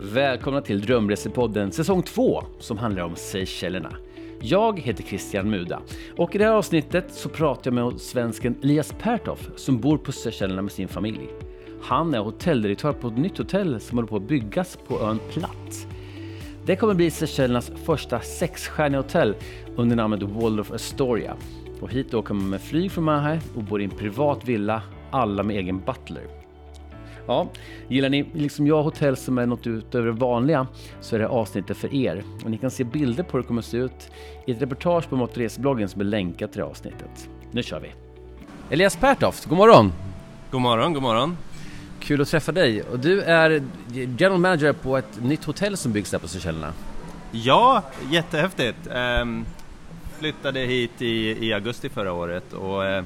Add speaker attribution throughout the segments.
Speaker 1: Välkomna till Drömresepodden säsong 2 som handlar om Seychellerna. Jag heter Christian Muda och i det här avsnittet så pratar jag med svensken Elias Pertoff som bor på Seychellerna med sin familj. Han är hotelldirektör på ett nytt hotell som håller på att byggas på ön Platt. Det kommer bli Seychellernas första sexstjärniga hotell under namnet Waldorf Astoria. Och hit åker man med flyg från Mahé och bor i en privat villa, alla med egen butler. Ja, gillar ni liksom jag hotell som är något utöver det vanliga så är det avsnittet för er. Och ni kan se bilder på hur det kommer att se ut i ett reportage på Matresbloggen som är länkat till det avsnittet. Nu kör vi! Elias Pertoft, god morgon!
Speaker 2: God morgon, god morgon!
Speaker 1: Kul att träffa dig. Och du är general manager på ett nytt hotell som byggs där på Seychellerna.
Speaker 2: Ja, jättehäftigt! Ehm, flyttade hit i, i augusti förra året och eh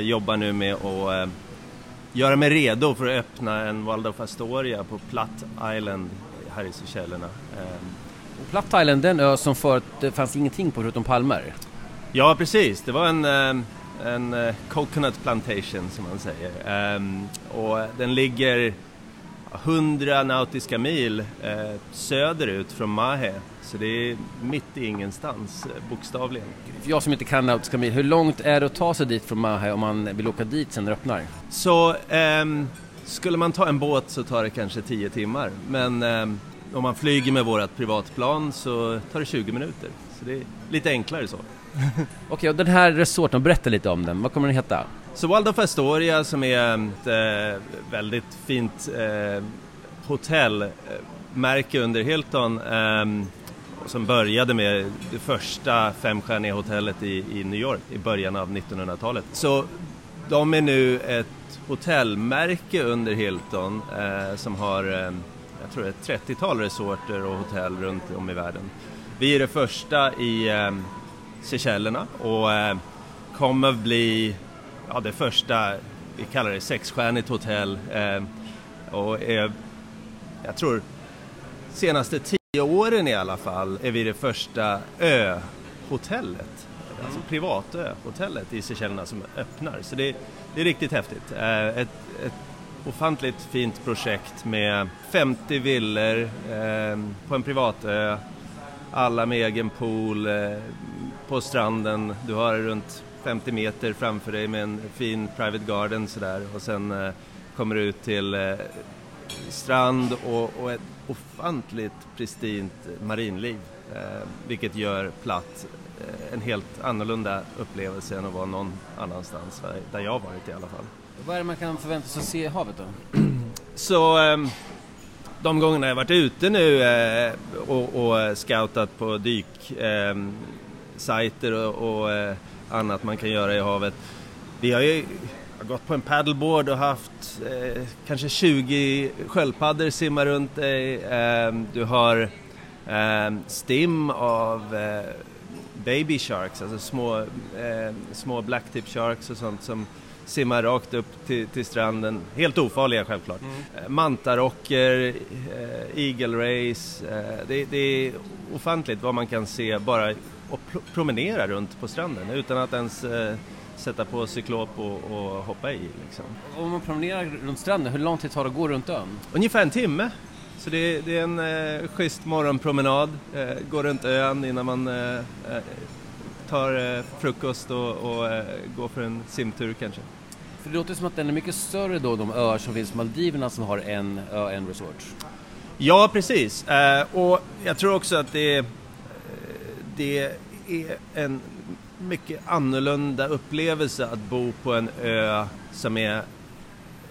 Speaker 2: jobbar nu med att eh, göra mig redo för att öppna en Waldorf Astoria på Platt Island här i Seychellerna. Ehm.
Speaker 1: Och Platt Island, den ö som förut det fanns ingenting på förutom palmer?
Speaker 2: Ja, precis. Det var en, ehm, en eh, coconut plantation som man säger. Ehm, och den ligger 100 nautiska mil eh, söderut från Mahe. Så det är mitt i ingenstans, eh, bokstavligen.
Speaker 1: Jag som inte kan nautiska mil, hur långt är det att ta sig dit från Mahe om man vill åka dit sen det öppnar?
Speaker 2: Så ehm, skulle man ta en båt så tar det kanske 10 timmar. Men ehm, om man flyger med vårt privatplan så tar det 20 minuter. Så det är lite enklare så.
Speaker 1: Okej, okay, och den här resorten, berätta lite om den. Vad kommer den heta?
Speaker 2: Så Waldorf Astoria som är ett eh, väldigt fint eh, hotellmärke eh, under Hilton eh, som började med det första femstjärniga hotellet i, i New York i början av 1900-talet. Så de är nu ett hotellmärke under Hilton eh, som har, eh, jag tror ett 30-tal resorter och hotell runt om i världen. Vi är det första i eh, Seychellerna och eh, kommer bli ja, det första, vi kallar det sexstjärnigt hotell eh, och är, jag tror senaste tio åren i alla fall är vi det första öhotellet, alltså mm. privatöhotellet i Seychellerna som öppnar. Så det, det är riktigt häftigt. Eh, ett, ett ofantligt fint projekt med 50 villor eh, på en privatö, alla med egen pool, eh, på stranden. Du har runt 50 meter framför dig med en fin private garden sådär och sen eh, kommer du ut till eh, strand och, och, ett ofantligt pristint marinliv eh, vilket gör Platt eh, en helt annorlunda upplevelse än att vara någon annanstans där jag varit i alla fall.
Speaker 1: Vad är det man kan förvänta sig att se i havet då?
Speaker 2: Så ehm, de gångerna jag varit ute nu eh, och, och scoutat på dyksajter ehm, och, och eh, annat man kan göra i havet. Vi har ju gått på en paddleboard och haft eh, kanske 20 sköldpaddor simma runt dig. Eh, du har eh, stim av eh, baby sharks, alltså små, eh, små blacktip sharks och sånt som simmar rakt upp till, till stranden. Helt ofarliga självklart. Mm. Mantarocker, eagle race. Det, det, är ofantligt vad man kan se bara och promenera runt på stranden utan att ens sätta på cyklop och, och hoppa i. Liksom.
Speaker 1: Om man promenerar runt stranden, hur lång tid tar det att gå runt ön?
Speaker 2: Ungefär en timme. Så det, det är en eh, schysst morgonpromenad, eh, gå runt ön innan man eh, eh tar eh, frukost och, och eh, går för en simtur kanske.
Speaker 1: För det låter som att den är mycket större då, de öar som finns på Maldiverna som har en ö, en resort.
Speaker 2: Ja, precis. Eh, och jag tror också att det, det är en mycket annorlunda upplevelse att bo på en ö som är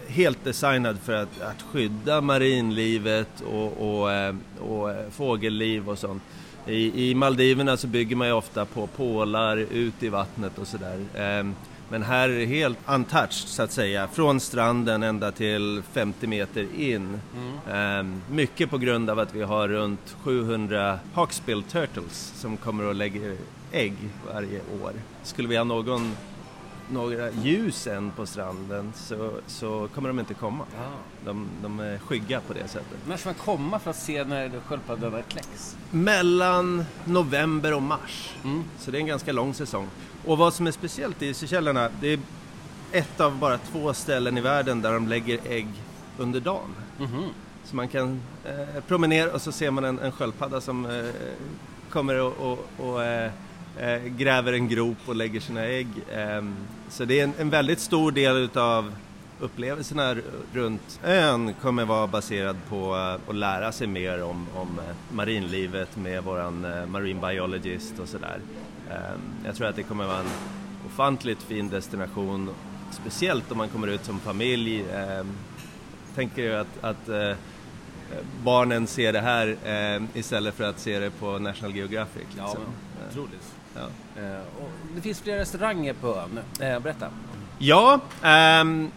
Speaker 2: helt designad för att, att skydda marinlivet och, och, eh, och, eh, fågelliv och sånt. I, I Maldiverna så bygger man ju ofta på pålar ut i vattnet och sådär. Ehm, men här är det helt untouched så att säga, från stranden ända till 50 meter in. Mm. Mycket på grund av att vi har runt 700 hawksbill turtles som kommer och lägger ägg varje år. Skulle vi ha någon, några ljus än på stranden så, så kommer de inte komma. Ah. De, de är skygga på det sättet.
Speaker 1: När ska man komma för att se när sköldpaddorna kläcks?
Speaker 2: Mellan november och mars. Mm. Så det är en ganska lång säsong. Och vad som är speciellt i Seychellerna, det är ett av bara två ställen i världen där de lägger ägg under dagen. Mm -hmm. Så man kan eh, promenera och så ser man en, en sköldpadda som eh, kommer och, och, och eh, gräver en grop och lägger sina ägg. Ehm, så det är en, en väldigt stor del utav upplevelserna runt ön kommer vara baserad på eh, att lära sig mer om, om marinlivet med våran marine biologist och sådär. Ehm, jag tror att det kommer vara en ofantligt fin destination, speciellt om man kommer ut som familj. Ehm, tänker att, att barnen ser det här eh, istället för att se det på National Geographic. Liksom.
Speaker 1: Ja, otroligt. Ja. Eh, det finns flera restauranger på ön. Eh, berätta.
Speaker 2: Ja, ehm,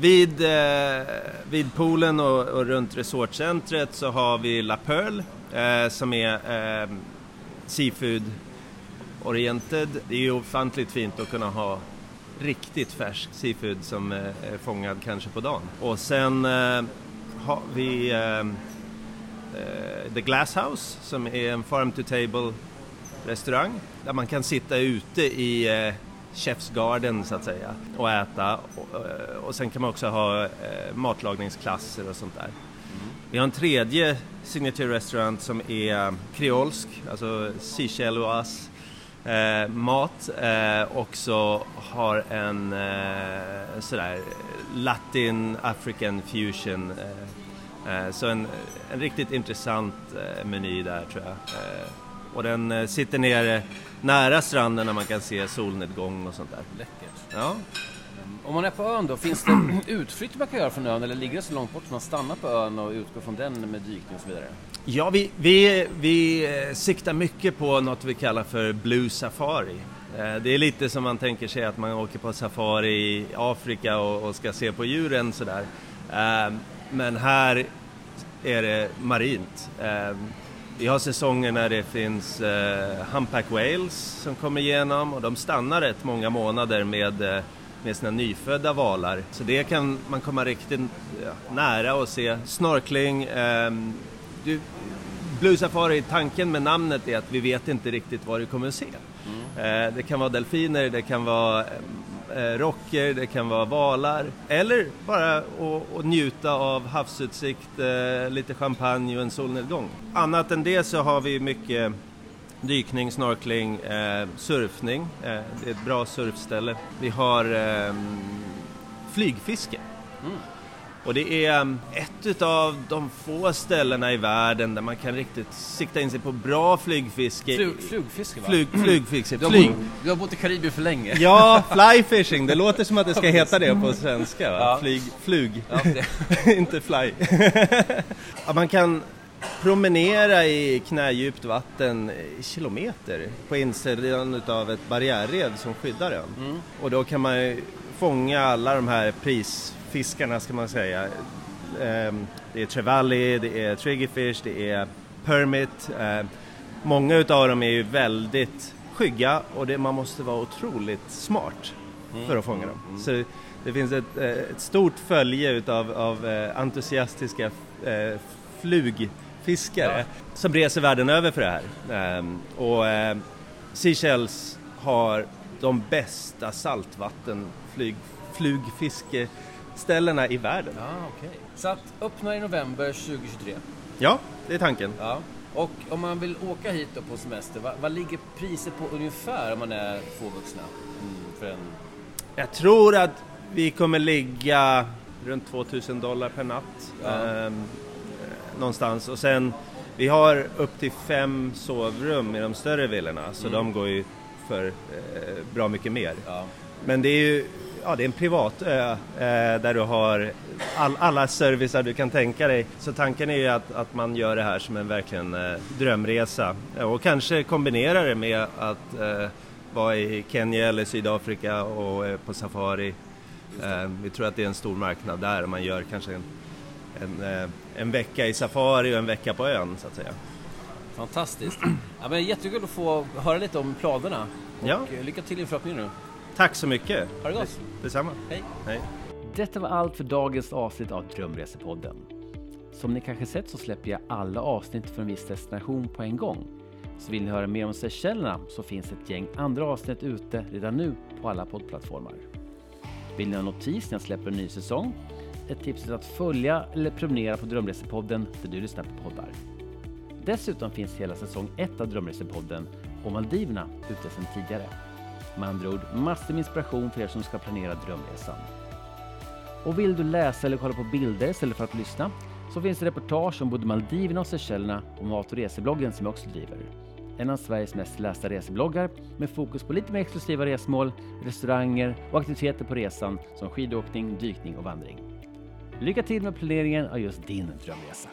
Speaker 2: vid, eh, vid poolen och, och, runt resortcentret så har vi La Pearl eh, som är ehm, seafood oriented. Det är ju ofantligt fint att kunna ha riktigt färsk seafood som eh, är fångad kanske på dagen. Och sen eh, har vi ehm, The Glass House som är en farm to table restaurang där man kan sitta ute i eh, Chef's Garden så att säga och äta och, eh, och sen kan man också ha eh, matlagningsklasser och sånt där. Mm. Vi har en tredje signature restaurant som är kreolsk, alltså Seychellois eh, mat eh, också har en eh, sådär Latin African fusion eh, så en, en riktigt intressant meny där tror jag. Och den sitter nere nära stranden när man kan se solnedgång och sånt där.
Speaker 1: Läckert.
Speaker 2: Ja.
Speaker 1: Om man är på ön då, finns det utflykter man kan göra från ön eller ligger det så långt bort att man stannar på ön och utgår från den med dykning och så vidare?
Speaker 2: Ja, vi, vi, vi eh, siktar mycket på något vi kallar för Blue Safari. Eh, det är lite som man tänker sig att man åker på safari i Afrika och, och ska se på djuren sådär. Eh, men här är det marint. Vi har säsonger när det finns humpback whales som kommer igenom och de stannar rätt många månader med med sina nyfödda valar. Så det kan man komma riktigt ja, nära och se. Snorkling, eh, du, Blue Safari, tanken med namnet är att vi vet inte riktigt vad du kommer att se. Mm. Eh, det kan vara delfiner, det kan vara eh, Eh, rocker, det kan vara valar eller bara att njuta av havsutsikt, eh, lite champagne och en solnedgång. Annat än det så har vi mycket dykning, snorkling, eh, surfning. Det är ett bra surfställe. Vi har ehm, flygfiske. Mm. Och det är ehm, ett av de få ställena i världen där man kan riktigt sikta in sig på bra flygfiske.
Speaker 1: Flug, flugfiske va?
Speaker 2: Flyg, flugfiske.
Speaker 1: Du har, Flyg. du har bott i Karibien för länge.
Speaker 2: Ja, flyfishing. Det låter som att det ska heta det på svenska. Va? Ja. Flyg, flug. Ja, Inte fly. ja, man kan promenera i knädjupt vatten kilometer på insidan av ett barriärrev som skyddar ön. Mm. Och då kan man fånga alla de här prisfiskarna ska man säga. Ehm, det är trevally, det är triggerfish, det är permit. Ehm, många utav dem är ju väldigt skygga och det, man måste vara otroligt smart mm. för att fånga dem. Mm. Så det finns ett, eh, ett stort följe utav av eh, entusiastiska eh, flug fiskare ja. som reser världen över för det här. Um, och Seychelles har de bästa saltvattenflugfiskeställena i världen.
Speaker 1: Ja, okay. Så att öppna i november 2023?
Speaker 2: Ja, det är tanken.
Speaker 1: Ja. Och om man vill åka hit på semester, vad, vad, ligger priset på ungefär om man är två vuxna? Mm, för en...
Speaker 2: Jag tror att vi kommer ligga runt 2000 dollar per natt. Ja. Um, någonstans och sen vi har upp till fem sovrum i de större villorna så mm. de går ju för eh, bra mycket mer. Ja. Men det är ju ja, det är en privat ö eh, där du har all, alla servicer du kan tänka dig. Så tanken är ju att, att man gör det här som en verkligen eh, drömresa och kanske kombinera det med att eh, vara i Kenya eller Sydafrika och eh, på safari. Eh, vi tror att det är en stor marknad där man gör kanske en en, eh, en vecka i safari och en vecka på ön så att säga.
Speaker 1: Fantastiskt! Ja, men jättekul att få höra lite om planerna. Och ja. Eh, lycka till inför öppningen nu.
Speaker 2: Tack så mycket!
Speaker 1: Ha det gott!
Speaker 2: Detsamma!
Speaker 1: Hej!
Speaker 2: Hej.
Speaker 1: Detta var allt för dagens avsnitt av Drömresepodden. Som ni kanske sett så släpper jag alla avsnitt för en viss destination på en gång. Så vill ni höra mer om Seychellerna så finns ett gäng andra avsnitt ute redan nu på alla poddplattformar. Vill ni ha notis när jag släpper en ny säsong är tipset att följa eller prenumerera på Drömresepodden där du lyssnar på poddar. Dessutom finns hela säsong 1 av Drömresepodden och Maldiverna ute sedan tidigare. Med andra ord, massor med inspiration för er som ska planera drömresan. Och vill du läsa eller kolla på bilder istället för att lyssna så finns det reportage om både Maldiverna och Seychellerna och mat och resebloggen som jag också driver. En av Sveriges mest lästa resebloggar med fokus på lite mer exklusiva resmål, restauranger och aktiviteter på resan som skidåkning, dykning och vandring. Lycka till med planeringen av just din drömresa!